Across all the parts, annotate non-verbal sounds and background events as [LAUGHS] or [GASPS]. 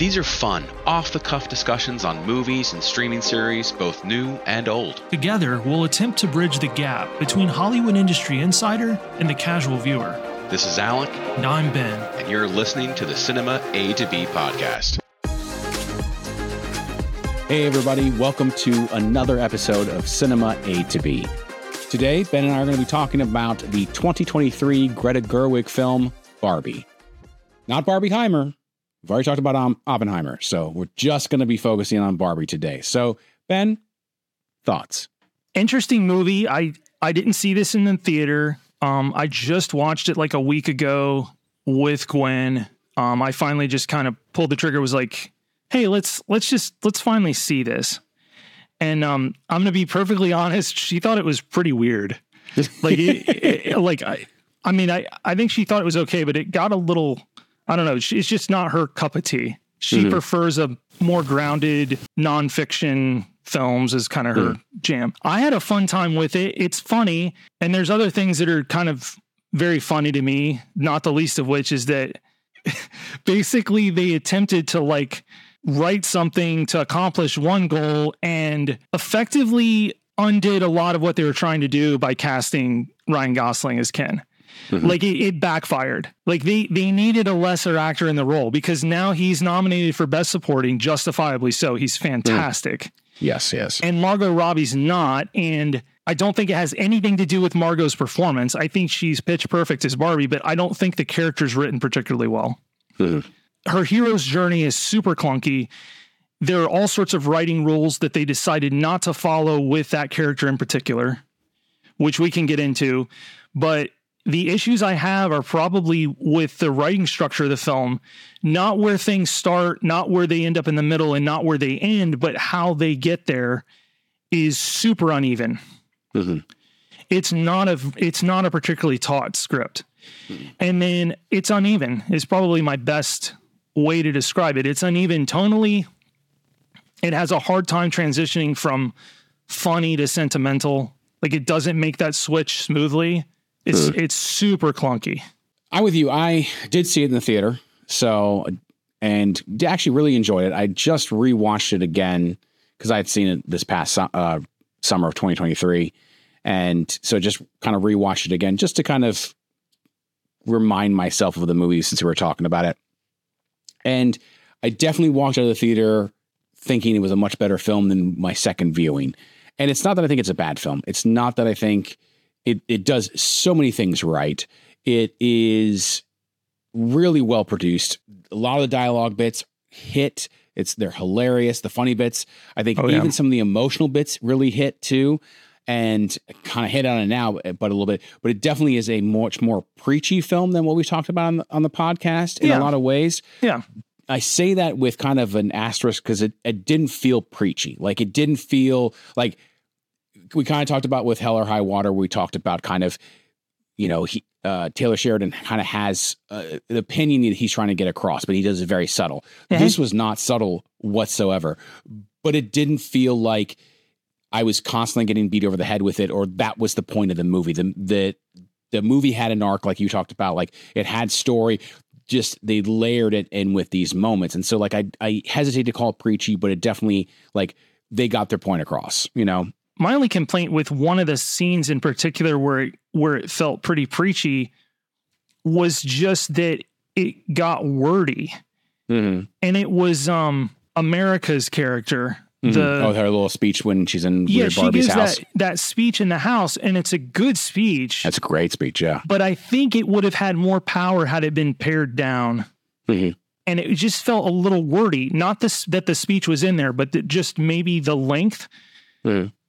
These are fun, off the cuff discussions on movies and streaming series, both new and old. Together, we'll attempt to bridge the gap between Hollywood industry insider and the casual viewer. This is Alec. And I'm Ben. And you're listening to the Cinema A to B podcast. Hey, everybody, welcome to another episode of Cinema A to B. Today, Ben and I are going to be talking about the 2023 Greta Gerwig film, Barbie. Not Barbieheimer. We've already talked about um, Oppenheimer, so we're just going to be focusing on Barbie today. So, Ben, thoughts? Interesting movie. I I didn't see this in the theater. Um, I just watched it like a week ago with Gwen. Um, I finally just kind of pulled the trigger. Was like, hey, let's let's just let's finally see this. And um, I'm gonna be perfectly honest. She thought it was pretty weird. [LAUGHS] like, it, it, like I, I mean, I I think she thought it was okay, but it got a little I don't know. It's just not her cup of tea. She mm-hmm. prefers a more grounded nonfiction films as kind of her mm. jam. I had a fun time with it. It's funny, and there's other things that are kind of very funny to me. Not the least of which is that [LAUGHS] basically they attempted to like write something to accomplish one goal and effectively undid a lot of what they were trying to do by casting Ryan Gosling as Ken. Mm-hmm. Like it, it, backfired. Like they they needed a lesser actor in the role because now he's nominated for best supporting, justifiably so. He's fantastic. Mm. Yes, yes. And Margot Robbie's not, and I don't think it has anything to do with Margot's performance. I think she's pitch perfect as Barbie, but I don't think the character's written particularly well. Mm-hmm. Her hero's journey is super clunky. There are all sorts of writing rules that they decided not to follow with that character in particular, which we can get into. But the issues I have are probably with the writing structure of the film, not where things start, not where they end up in the middle, and not where they end, but how they get there is super uneven. Mm-hmm. It's not a it's not a particularly taut script, mm-hmm. and then it's uneven. Is probably my best way to describe it. It's uneven tonally. It has a hard time transitioning from funny to sentimental. Like it doesn't make that switch smoothly it's mm. it's super clunky. I'm with you. I did see it in the theater, so and actually really enjoyed it. I just rewatched it again because I had seen it this past uh, summer of 2023, and so just kind of rewatched it again just to kind of remind myself of the movie since we were talking about it. And I definitely walked out of the theater thinking it was a much better film than my second viewing. And it's not that I think it's a bad film. It's not that I think it it does so many things right. It is really well produced. A lot of the dialogue bits hit. It's they're hilarious. The funny bits, I think, oh, yeah. even some of the emotional bits really hit too, and kind of hit on it now, but a little bit. But it definitely is a much more preachy film than what we talked about on the, on the podcast in yeah. a lot of ways. Yeah. I say that with kind of an asterisk because it, it didn't feel preachy. Like it didn't feel like we kind of talked about with Hell or High Water. We talked about kind of, you know, he uh, Taylor Sheridan kind of has uh, the opinion that he's trying to get across, but he does it very subtle. Mm-hmm. This was not subtle whatsoever, but it didn't feel like I was constantly getting beat over the head with it, or that was the point of the movie. The the the movie had an arc, like you talked about, like it had story. Just they layered it in with these moments, and so like I I hesitate to call it preachy, but it definitely like they got their point across, you know my only complaint with one of the scenes in particular where it, where it felt pretty preachy was just that it got wordy, mm-hmm. and it was um America's character. Mm-hmm. The, oh, her little speech when she's in yeah, she Barbie's gives house. That, that speech in the house, and it's a good speech. That's a great speech, yeah. But I think it would have had more power had it been pared down. Mm-hmm and it just felt a little wordy. Not this that the speech was in there, but just maybe the length.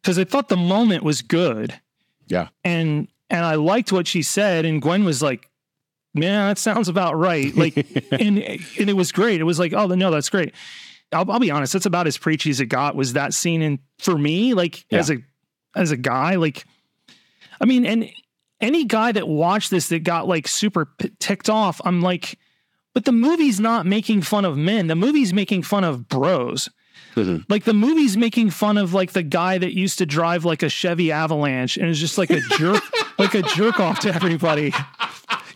Because I thought the moment was good. Yeah. And and I liked what she said, and Gwen was like, "Man, that sounds about right." [LAUGHS] Like, and and it was great. It was like, "Oh no, that's great." I'll, I'll, be honest, that's about as preachy as it got. Was that scene? And for me, like yeah. as a as a guy, like, I mean, and any guy that watched this that got like super p- ticked off, I'm like, but the movie's not making fun of men. The movie's making fun of bros. Mm-hmm. Like the movie's making fun of like the guy that used to drive like a Chevy Avalanche and is just like a jerk, [LAUGHS] like a jerk off to everybody.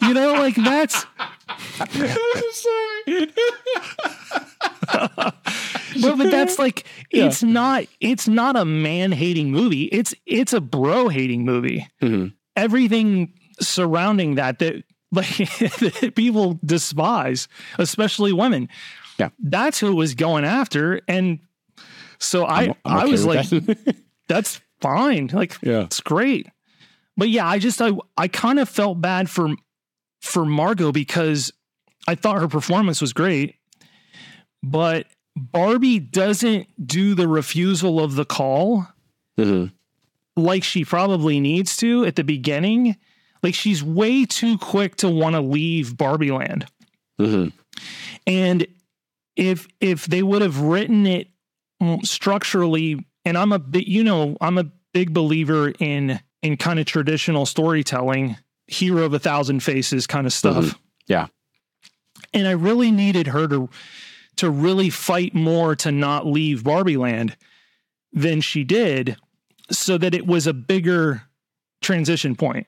You know, like that's. I'm [LAUGHS] sorry. [LAUGHS] but, but that's like Yeah. it's not it's not a man hating movie. It's it's a bro hating movie. Mhm. Everything surrounding that that like that people despise, especially women. Yeah. That's who it was going after. And so I I'm- I'm I was like, that. [LAUGHS] that's fine. Like yeah. it's great. But yeah, I just I I kind of felt bad for for Margot because I thought her performance was great. But Barbie doesn't do the refusal of the call Mhm. like she probably needs to at the beginning. Like she's way too quick to want to leave Barbie land. Mhm. And if if they would have written it structurally, and I'm a bit, you know, I'm a big believer in in kind of traditional storytelling, hero of a thousand faces kind of stuff. Mhm. Yeah. And I really needed her to to really fight more to not leave Barbie Land than she did, so that it was a bigger transition point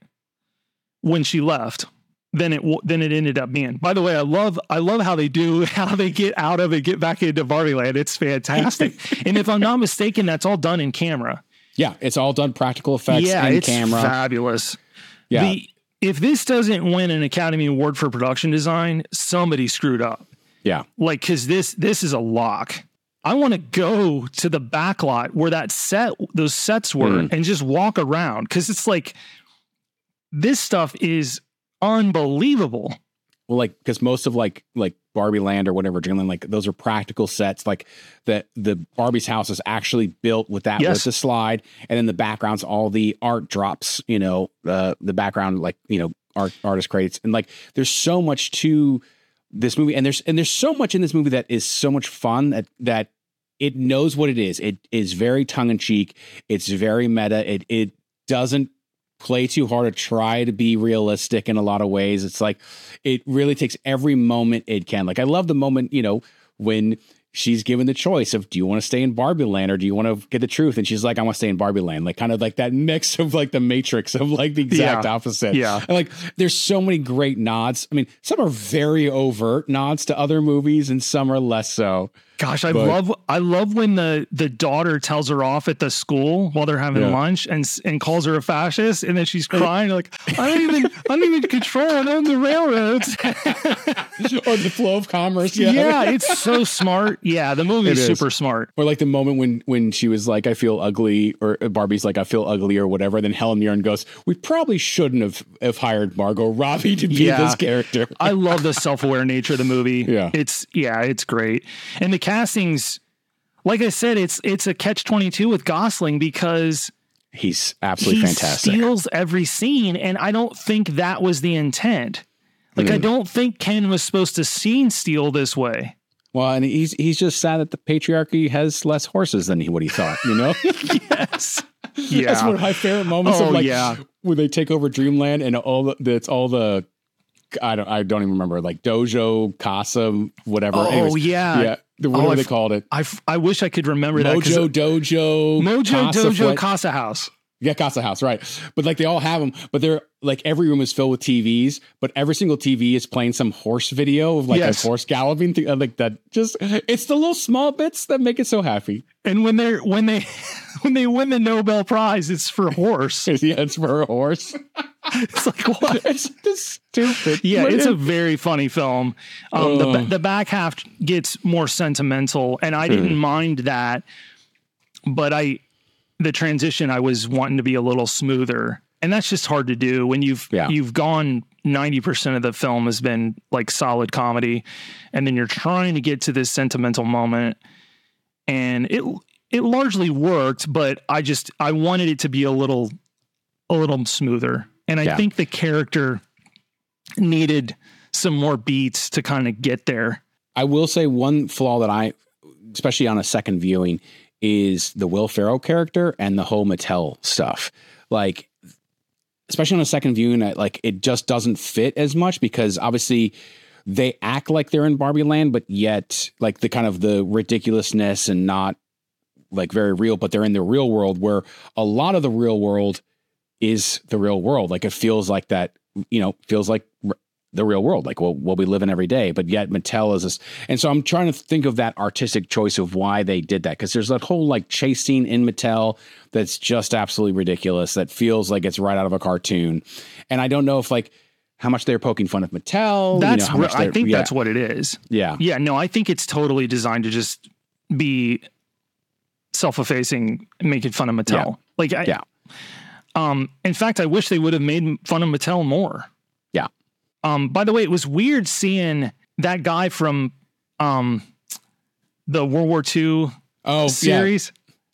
when she left than it than it ended up being. By the way, I love I love how they do [LAUGHS] how they get out of it, get back into Barbie Land. It's fantastic. [LAUGHS] and if I'm not mistaken, that's all done in camera. Yeah, it's all done practical effects yeah, in it's camera. fabulous. yeah. The, if this doesn't win an Academy Award for production design, somebody screwed up. yeah. Like, cause this this is a lock. I want to go to the back lot where that set those sets were Mhm. and just walk around because it's like this stuff is unbelievable. Well, like because most of like like Barbie Land or whatever Dreamland, like those are practical sets. Like that the Barbie's house is actually built with that Yes. with the slide, and then the backgrounds, all the art drops. You know, uh, the background like you know art artist credits, and like there's so much to this movie, and there's and there's so much in this movie that is so much fun that that it knows what it is. It is very tongue in cheek. It's very meta. It it doesn't play too hard to try to be realistic in a lot of ways. It's like it really takes every moment it can. Like I love the moment, you know, when she's given the choice of do you want to stay in Barbie Land or do you want to get the truth? And she's like, I want to stay in Barbie Land. Like kind of like that mix [LAUGHS] of like the matrix of like the exact Yeah. opposite. Yeah. And like there's so many great nods. I mean, some are very overt nods to other movies and some are less so. Gosh, I But- love I love when the the daughter tells her off at the school while they're having Yeah. lunch and and calls her a fascist, and then she's crying like I don't even I don't even control I own the railroads. [LAUGHS] or the flow of commerce. yeah. yeah it's so smart. Yeah, the movie is super smart. Or like the moment when when she was like, "I feel ugly," or uh, Barbie's like, "I feel ugly," or whatever. Then Helen Mirren goes, "We probably shouldn't have have hired Margot Robbie to be Yeah. this character." I love the self-aware nature of the movie. [LAUGHS] Yeah. It's yeah, it's great. And the castings like I said, it's it's a catch 22 with Gosling because He's absolutely he fantastic. steals every scene and I don't think that was the intent. Like Mm. I don't think Ken was supposed to scene steal this way. well, and he's he's just sad that the patriarchy has less horses than he, what he thought. You know, [LAUGHS] [LAUGHS] yes. Yeah. that's one of my favorite moments Oh, of like yeah. when they take over Dreamland and all the it's all the. I don't. I don't even remember like Dojo, Casa, whatever. Oh, Anyways, yeah. yeah. The, Oh, they f- called it, I, f- I wish I could remember that. Mojo Dojo, Mojo Casa Dojo Flight- Casa House. Yeah, Casa House, right? But like they all have them, but they're like every room is filled with TVs, but every single TV is playing some horse video of like Yes. a horse galloping. Thing, like that, just it's the little small bits that make it so happy. And when they're when they [LAUGHS] when they win the Nobel Prize, it's for horse. [LAUGHS] yeah, it's for a horse. [LAUGHS] It's like what? it's just stupid. Yeah, it's a very funny film. Um, the, the back half gets more sentimental, and I didn't mind that. But I, the transition, I was wanting to be a little smoother, and that's just hard to do when you've Yeah. you've gone ninety percent of the film has been like solid comedy, and then you're trying to get to this sentimental moment, and it it largely worked, but I just I wanted it to be a little a little smoother, and I Yeah. think the character needed some more beats to kind of get there. I will say one flaw that I, especially on a second viewing, is the Will Ferrell character and the whole Mattel stuff. Like, especially on a second viewing, like it just doesn't fit as much because obviously they act like they're in Barbie Land, but yet like the kind of the ridiculousness and not like very real, but they're in the real world where a lot of the real world is the real world. Like it feels like that, you know, feels like the real world, like what, what we live in every day. But yet Mattel is this. And so I'm trying to think of that artistic choice of why they did that. Cause there's that whole like chase scene in Mattel that's just absolutely ridiculous. That feels like it's right out of a cartoon. And I don't know if like, how much they're poking fun at Mattel. That's you know, I think yeah, that's what it is. yeah. Yeah, no, I think it's totally designed to just be self-effacing, making fun of Mattel. Like, I, Yeah. Um, in fact, I wish they would have made fun of Mattel more. Um, by the way, it was weird seeing that guy from um the World War II Oh, series,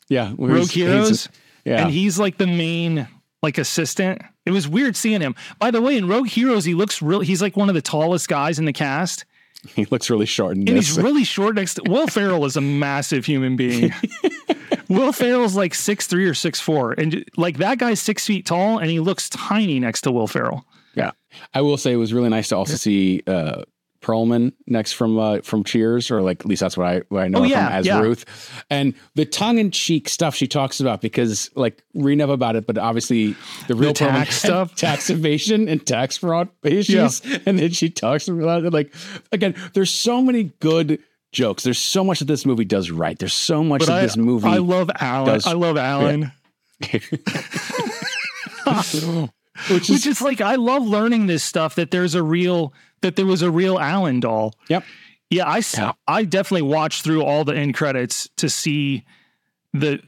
Yeah. yeah. Rogue Heroes, Yeah. and he's like the main like assistant. It was weird seeing him. By the way, in Rogue Heroes, he looks real. He's like one of the tallest guys in the cast. [LAUGHS] he looks really short And this. he's [LAUGHS] really short next to Will Ferrell is a massive human being. [LAUGHS] Will Ferrell's like six three or six four, and like that guy's six feet tall, and he looks tiny next to Will Ferrell. Yeah, I will say it was really nice to also see uh, Perlman next from uh, from Cheers, or like at least that's what I what I know Oh, her yeah, from as yeah. Ruth, and the tongue in cheek stuff she talks about because like reading up about it, but obviously the real Perlman tax [LAUGHS] stuff? tax evasion and tax fraud issues, and then she talks about it like again. There's so many good jokes. There's so much that this movie does right. There's so much But that I, this movie I love Alan. does- I love Alan. [LAUGHS] [LAUGHS] which [LAUGHS] Which is is like I love learning this stuff that there's a real that there was a real Alan doll. yep. Yeah, I Yeah. I definitely watched through all the end credits to see the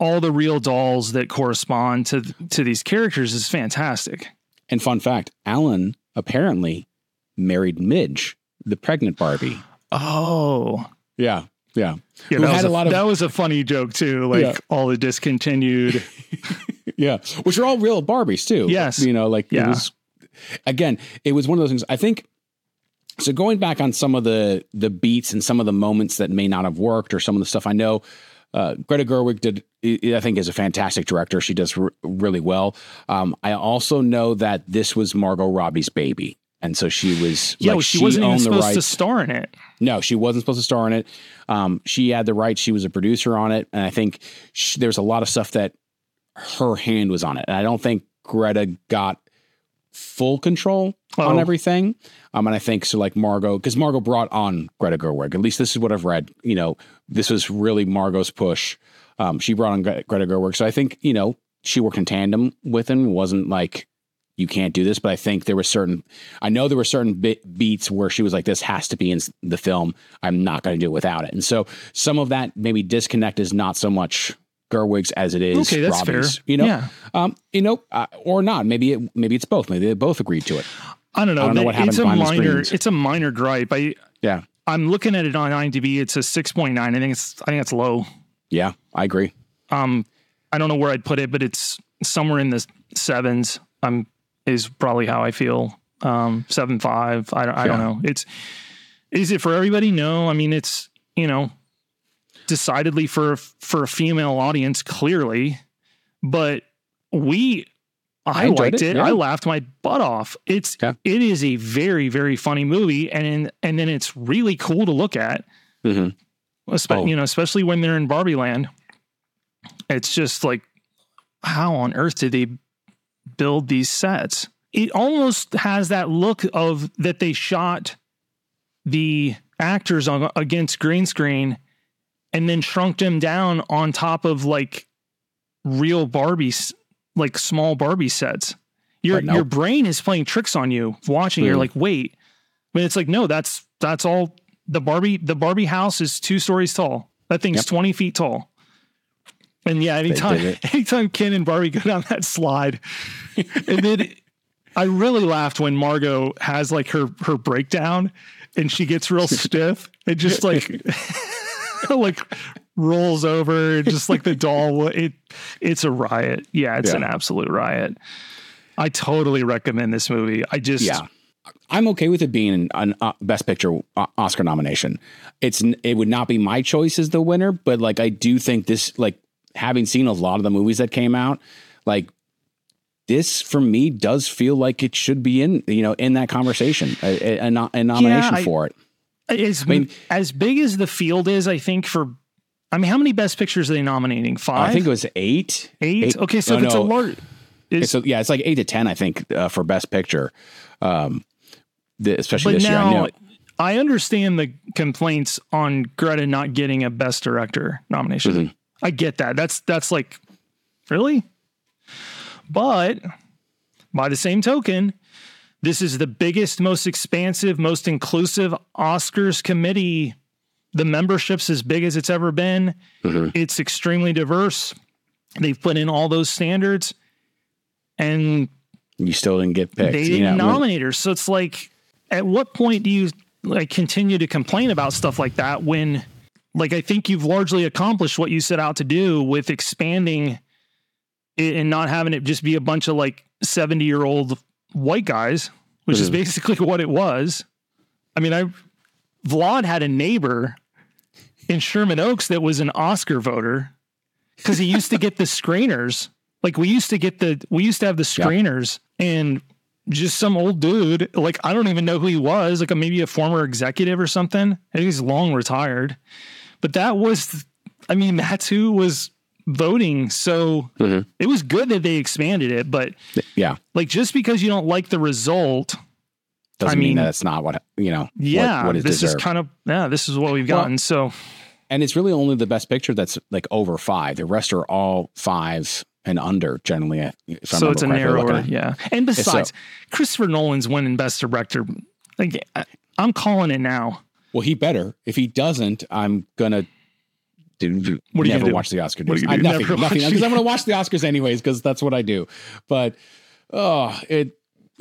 all the real dolls that correspond to to these characters is fantastic. And fun fact, Alan apparently married Midge, the pregnant Barbie. [GASPS] Oh, Yeah. Yeah. yeah, Who that had was a lot of- that was a funny joke too. Like Yeah. all the discontinued. [LAUGHS] Yeah. Which are all real Barbies too. Yes. You know, like it Yeah. was again, it was one of those things. I think so going back on some of the the beats and some of the moments that may not have worked or some of the stuff I know uh, Greta Gerwig did, I think, is a fantastic director. She does r- really well. Um, I also know that this was Margot Robbie's baby, and so she was. Yeah, like, well, she, wasn't even supposed to star in it. No, she wasn't supposed to star in it. Um, she had the rights. She was a producer on it, and I think there's a lot of stuff that her hand was on it. And I don't think Greta got full control on Oh. everything. Um, and I think so, like Margot, because Margot brought on Greta Gerwig. At least this is what I've read. You know, this was really Margot's push. Um, she brought on Gre- Greta Gerwig, so I think you know she worked in tandem with him. It wasn't like you can't do this, but I think there were certain. I know there were certain bit, beats where she was like, "This has to be in the film. I'm not going to do it without it." And so some of that maybe disconnect is not so much Gerwig's as it is Okay, that's Robbie's. fair. You know, Yeah. um, you know, uh, or not. Maybe it, maybe it's both. Maybe they both agreed to it. I don't know. I don't know what happened it's a minor. It's a minor gripe. I Yeah, I'm looking at it on IMDb. It's a six point nine. I think it's I think it's low. yeah, I agree. Um, I don't know where I'd put it, but it's somewhere in the sevens. Um, is probably how I feel. Um, seven five. I don't. I don't know. It's is it for everybody? No. I mean, it's you know, decidedly for for a female audience, clearly, but we. I, I liked it, it. yeah. I laughed my butt off. It's Yeah. it is a very very funny movie, and in, and then it's really cool to look at. Mhm. Espe- Oh. You know, especially when they're in Barbie Land. It's just like, how on earth did they build these sets? It almost has that look of that they shot the actors on against green screen and then shrunk them down on top of like real Barbies, like small Barbie sets. Your no. your brain is playing tricks on you watching. You're Mm. like, wait, but it's like, no, that's that's all the Barbie the Barbie house is two stories tall. That thing's Yep. 20 feet tall. And yeah, anytime [LAUGHS] anytime Ken and Barbie go down that slide, and then I really laughed when Margot has like her her breakdown and she gets real [LAUGHS] stiff and just like [LAUGHS] like rolls over just like the doll it it's a riot. Yeah, it's Yeah. an absolute riot. I totally recommend this movie. I just Yeah. I'm okay with it being an, an uh, best picture uh, Oscar nomination. It's it would not be my choice as the winner, but like I do think this like having seen a lot of the movies that came out, like this for me does feel like it should be in you know in that conversation a, a, a no- a nomination I- for it. as mean- as big as the field is, I think for I mean, how many best pictures are they nominating? Five? I think it was eight. eight? Okay, so no, it's a no. large It's a, yeah, it's like eight to ten, I think, uh, for best picture. Um, the, especially this year. I know. I understand the complaints on Greta not getting a best director nomination. Mm-hmm. I get that. That's that's like really? But by the same token, this is the biggest, most expansive, most inclusive Oscars committee. The membership's as big as it's ever been. Mm-hmm. It's extremely diverse. They've put in all those standards and You still didn't get picked. they didn't know, nominate her. So it's like, at what point do you like continue to complain about stuff like that when, like, I think you've largely accomplished what you set out to do with expanding it and not having it just be a bunch of like 70 year old white guys, which is Mhm. basically [LAUGHS] what it was. I mean, I, Vlad had a neighbor in Sherman Oaks that was an Oscar voter because he used to get the screeners. Like we used to get the, we used to have the Yeah. screeners and just some old dude. Like I don't even know who he was. Like a, maybe a former executive or something. I think he's long retired. But that was, I mean, that's who was voting. So Mhm. it was good that they expanded it. But Yeah. like just because you don't like the result, Doesn't I mean, mean, that it's not what, you know, yeah, what, it this deserved. is kind of yeah, this is what we've Well, gotten. so and it's really only the best picture that's like over five. The rest are all five and under generally. If I so it's a remember narrower, yeah. And besides, so- Christopher Nolan's winning Best Director. Like I'm calling it now. Well, he better. If he doesn't, I'm gonna do What are you never do? watch the Oscar What are news. you I, nothing, Never nothing, because I'm gonna watch the Oscars anyways because that's what I do. But oh, it.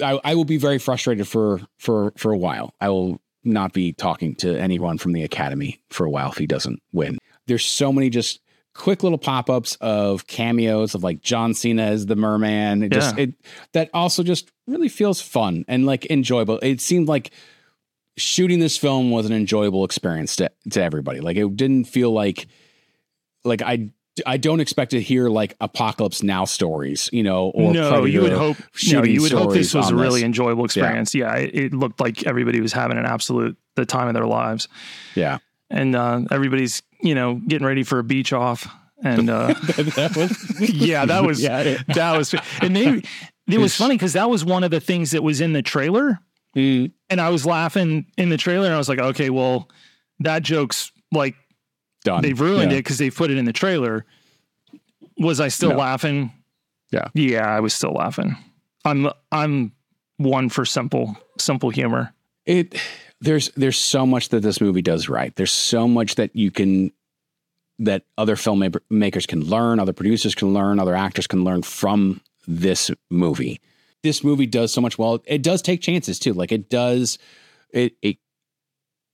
I, I will be very frustrated for for for a while. I will not be talking to anyone from the Academy for a while if he doesn't win. There's so many just quick little pop-ups of cameos of like John Cena as the merman. It just it that also just really feels fun and like enjoyable. It seemed like shooting this film was an enjoyable experience to, to everybody. Like it didn't feel like like I I don't expect to hear like apocalypse now stories, you know, or no, you would hope. No, you would hope this was a really this. enjoyable experience. Yeah, it, it looked like everybody was having an absolute the time of their lives, Yeah. and uh, everybody's you know getting ready for a beach off, and uh, [LAUGHS] that was [LAUGHS] yeah, that was [LAUGHS] yeah. that was and they it was funny because that was one of the things that was in the trailer Mm, and i was laughing in the trailer and i was like okay well that joke's like done. they've ruined Yeah. it because they put it in the trailer was i still No. laughing Yeah. yeah i was still laughing i'm i'm one for simple simple humor it there's there's so much that this movie does right. There's so much that you can that other filmmakers can learn, other producers can learn, other actors can learn from this movie. This movie does so much well. It does take chances too. Like it does it it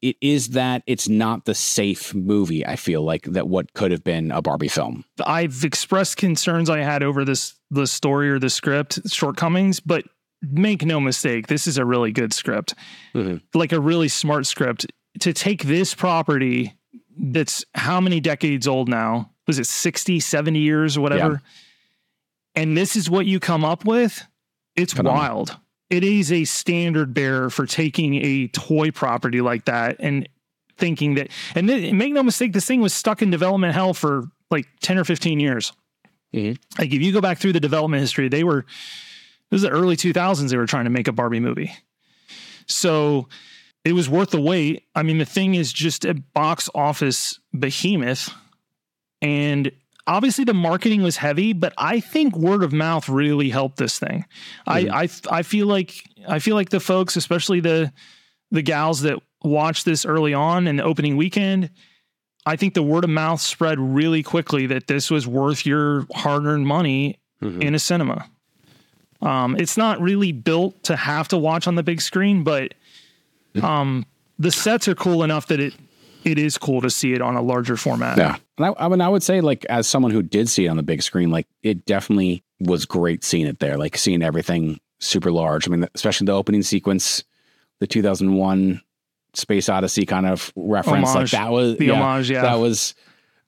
it is that it's not the safe movie, I feel like that what could have been a Barbie film. i've expressed concerns i had over this the story or the script shortcomings but make no mistake this is a really good script Mhm. like a really smart script to take this property that's how many decades old now was it 60 70 years or whatever and this is what you come up with it's wild it is a standard bearer for taking a toy property like that and thinking that and then, make no mistake this thing was stuck in development hell for like 10 or 15 years Mhm. like if you go back through the development history they were it was the early 2000s they were trying to make a barbie movie so it was worth the wait. I mean, the thing is just a box office behemoth. And obviously the marketing was heavy, but I think word of mouth really helped this thing. Mhm. I, I I feel like I feel like the folks, especially the the gals that watched this early on in the opening weekend, I think the word of mouth spread really quickly that this was worth your hard-earned money Mhm. in a cinema. Um, it's not really built to have to watch on the big screen, but um, the sets are cool enough that it it is cool to see it on a larger format. Yeah. And I, I mean, I would say, like, as someone who did see it on the big screen, like, it definitely was great seeing it there, like, seeing everything super large. I mean, especially the opening sequence, the 2001 Space Odyssey kind of reference. Like, that was, The yeah, homage, yeah. that was.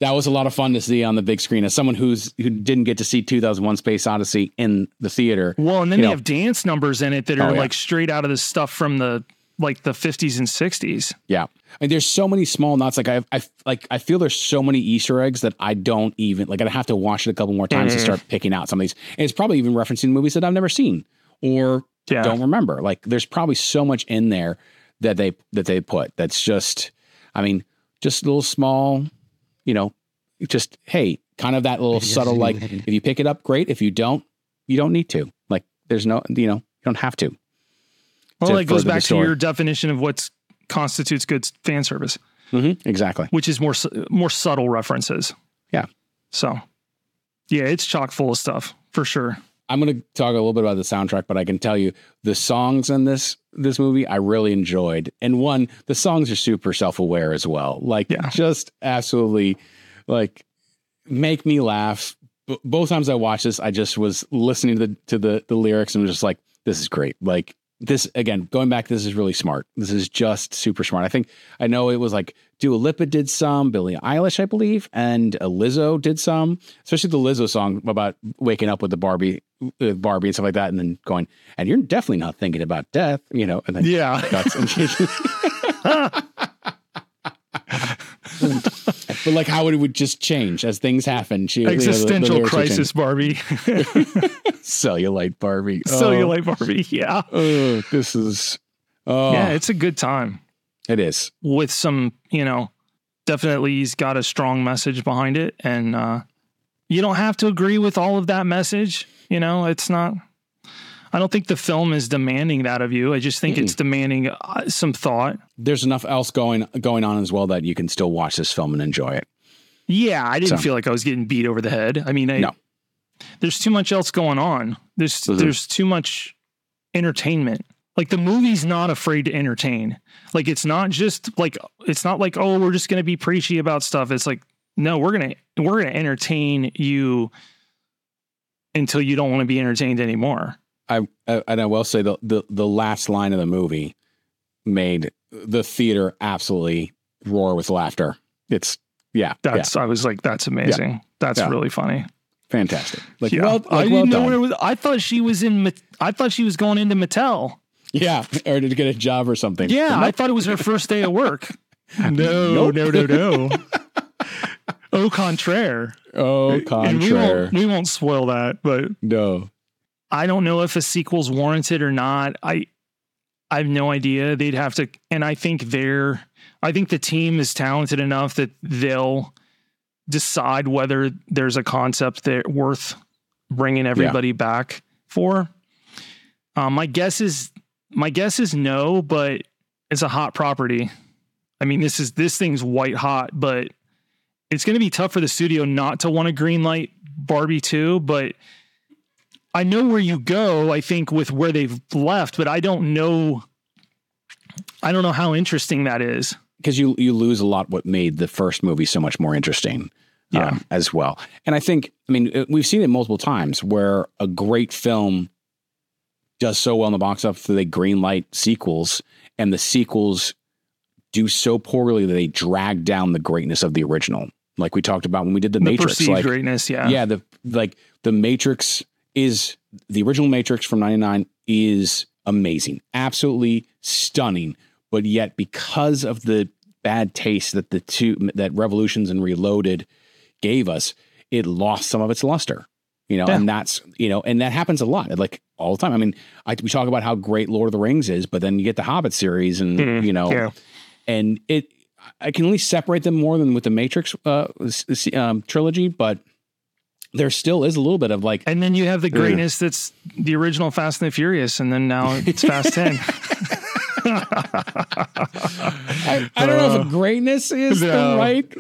That was a lot of fun to see on the big screen. As someone who's who didn't get to see 2001 Space Odyssey in the theater, Well, and then they know- have dance numbers in it that oh, are Oh, yeah. like straight out of the stuff from the like the 50s and 60s. Yeah. And there's so many small knots. Like I, I like I feel there's so many Easter eggs that I don't even like. I have to watch it a couple more times to Mhm. start picking out some of these. And it's probably even referencing movies that I've never seen or Yeah. don't remember. Like there's probably so much in there that they that they put that's just I mean, just a little small, you know, just hey, kind of that little subtle like if you pick it up, great. If you don't, you don't need to. Like there's no you know, you don't have to. Well, that goes back to your definition of what constitutes good fan service, Mm-hmm. Exactly. which is more more subtle references. Yeah. So, yeah, it's chock full of stuff for sure. I'm going to talk a little bit about the soundtrack, but I can tell you the songs in this this movie I really enjoyed. And one, the songs are super self aware as well. Like Yeah. just absolutely like make me laugh. B- both times I watched this, I just was listening to the to the the lyrics and was just like, this is great. Like this again, going back, this is really smart. This is just super smart. I think I know it was like Dua Lipa did some, Billie Eilish, I believe, and uh, Lizzo did some, especially the Lizzo song about waking up with the Barbie, with Barbie and stuff like that, and then going, and you're definitely not thinking about death, you know, and then Yeah. cuts and she, but like how it would just change as things happen. She, you know, the- the Existential lyrics would change. crisis, Barbie. [LAUGHS] cellulite Barbie, [LAUGHS] Oh, Cellulite Barbie. Yeah. Oh, this is, oh, Yeah, it's a good time it is. with some, you know, definitely he's got a strong message behind it. And uh, you don't have to agree with all of that message. You know, it's not, I don't think the film is demanding that of you. I just think it's demanding uh, some thought. There's enough else going going on as well that you can still watch this film and enjoy it. Yeah, I didn't So- feel like I was getting beat over the head. I mean, I, No. there's too much else going on. There's Mhm. there's too much entertainment. Like the movie's not afraid to entertain. Like it's not just like it's not like oh we're just going to be preachy about stuff. It's like no, we're going to we're going to entertain you until you don't want to be entertained anymore. I, I and I will say the, the the last line of the movie made the theater absolutely roar with laughter. It's yeah, yeah, That's I was like that's amazing. That's Yeah. really funny. fantastic. Like yeah. well, I didn't well know done. where it was. I thought she was in. I thought she was going into Mattel. yeah, [LAUGHS] or to get a job or something. Yeah, But I thought it was her first day at work. [LAUGHS] no, Nope. no, no, no. [LAUGHS] Au contraire. oh, And we contraire. won't, we won't spoil that, but no, I don't know if a sequel's warranted or not. I I have no idea. They'd have to, and I think they're. I think the team is talented enough that they'll decide whether there's a concept that worth bringing everybody back for. Um, my guess is my guess is no, but it's a hot property. I mean, this is this thing's white hot, but it's going to be tough for the studio not to want to greenlight Barbie 2, but I know where you go, I think, with where they've left, but I don't know. I don't know how interesting that is. because you you lose a lot what made the first movie so much more interesting. Yeah. um, as well. And I think, I mean, uh, we've seen it multiple times where a great film does so well in the box office that they greenlight sequels, and the sequels do so poorly that they drag down the greatness of the original. Like we talked about when we did the, The Matrix. perceived Like, greatness, yeah. yeah, the like the Matrix is the original Matrix from '99 is amazing, absolutely stunning. But yet, because of the bad taste that the two that Revolutions and Reloaded gave us, it lost some of its luster. You know, Yeah. and that's you know, and that happens a lot, like all the time. I mean, I, we talk about how great Lord of the Rings is, but then you get the Hobbit series, and Mhm. you know, Yeah. and it I can at least separate them more than with the Matrix uh, um, trilogy, but there still is a little bit of like And then you have the greatness that's the original Fast and the Furious, and then now it's Fast 10. [LAUGHS] I, I don't know if uh, greatness is the right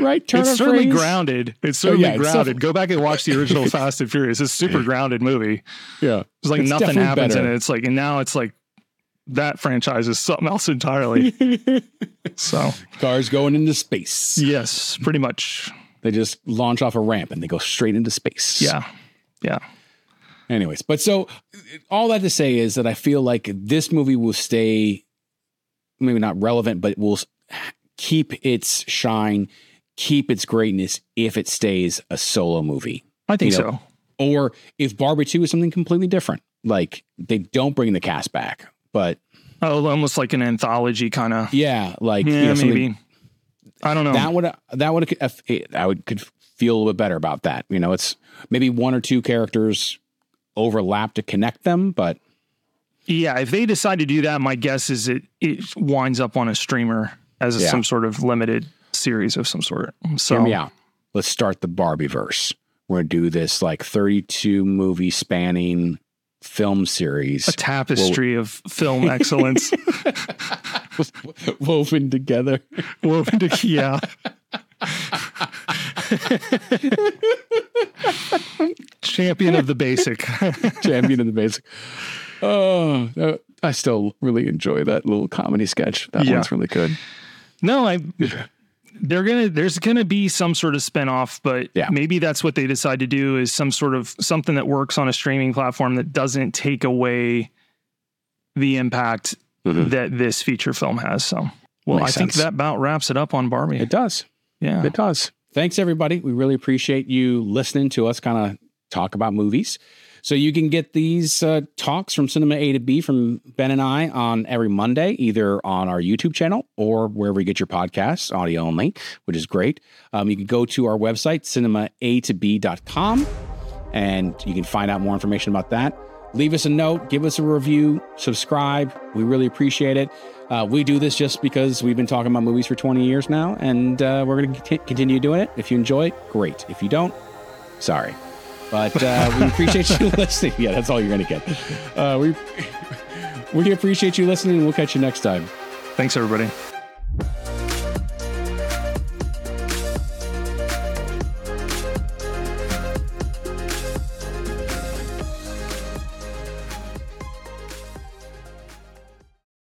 right turn it's of certainly phrase. grounded. It's oh, certainly yeah, it's grounded. def- Go back and watch the original [LAUGHS] Fast and Furious. It's a super grounded movie. Yeah, It's like It's nothing definitely happens in it. It's like, and now it's like that franchise is something else entirely. [LAUGHS] so, cars going into space. yes, pretty much. They just launch off a ramp and they go straight into space. Yeah. Yeah. Anyways, but so all that to say is that I feel like this movie will stay, maybe not relevant, but will keep its shine, keep its greatness if it stays a solo movie. I think You know, so. Or if Barbie 2 is something completely different, like they don't bring the cast back, but Oh, almost like an anthology kind of. yeah, like Yeah, you know, maybe. I don't know. that would that would eh, I would could feel a little bit better about that. You know, it's maybe one or two characters overlap to connect them, but Yeah, if they decide to do that, my guess is it it winds up on a streamer as a, Yeah. some sort of limited series of some sort. So out. Let's start the Barbie verse. We're gonna do this like 32 movie spanning film series a tapestry of film excellence [LAUGHS] [LAUGHS] [LAUGHS] woven together. [LAUGHS] woven together. yeah. Champion of the basic. [LAUGHS] Champion of the basic. Oh, uh, I still really enjoy that little comedy sketch. That Yeah. one's really good. No, I they're gonna there's gonna be some sort of spinoff, but Yeah. maybe that's what they decide to do is some sort of something that works on a streaming platform that doesn't take away the impact Mhm. that this feature film has. So well, Makes I think that about wraps it up on Barbie. It does. yeah. It does. Thanks, everybody. We really appreciate you listening to us kind of talk about movies. So you can get these uh, talks from Cinema A to B from Ben and I on every Monday, either on our YouTube channel or wherever you get your podcasts, audio only, which is great. Um, you can go to our website, cinemaatob.com, and you can find out more information about that. Leave us a note, give us a review, subscribe. We really appreciate it. Uh, we do this just because we've been talking about movies for 20 years now, and uh, we're going to continue doing it. If you enjoy it, great. If you don't, sorry. But uh, we [LAUGHS] appreciate you listening. Yeah, that's all you're going to get. Uh, we, [LAUGHS] we appreciate you listening, and we'll catch you next time. Thanks everybody.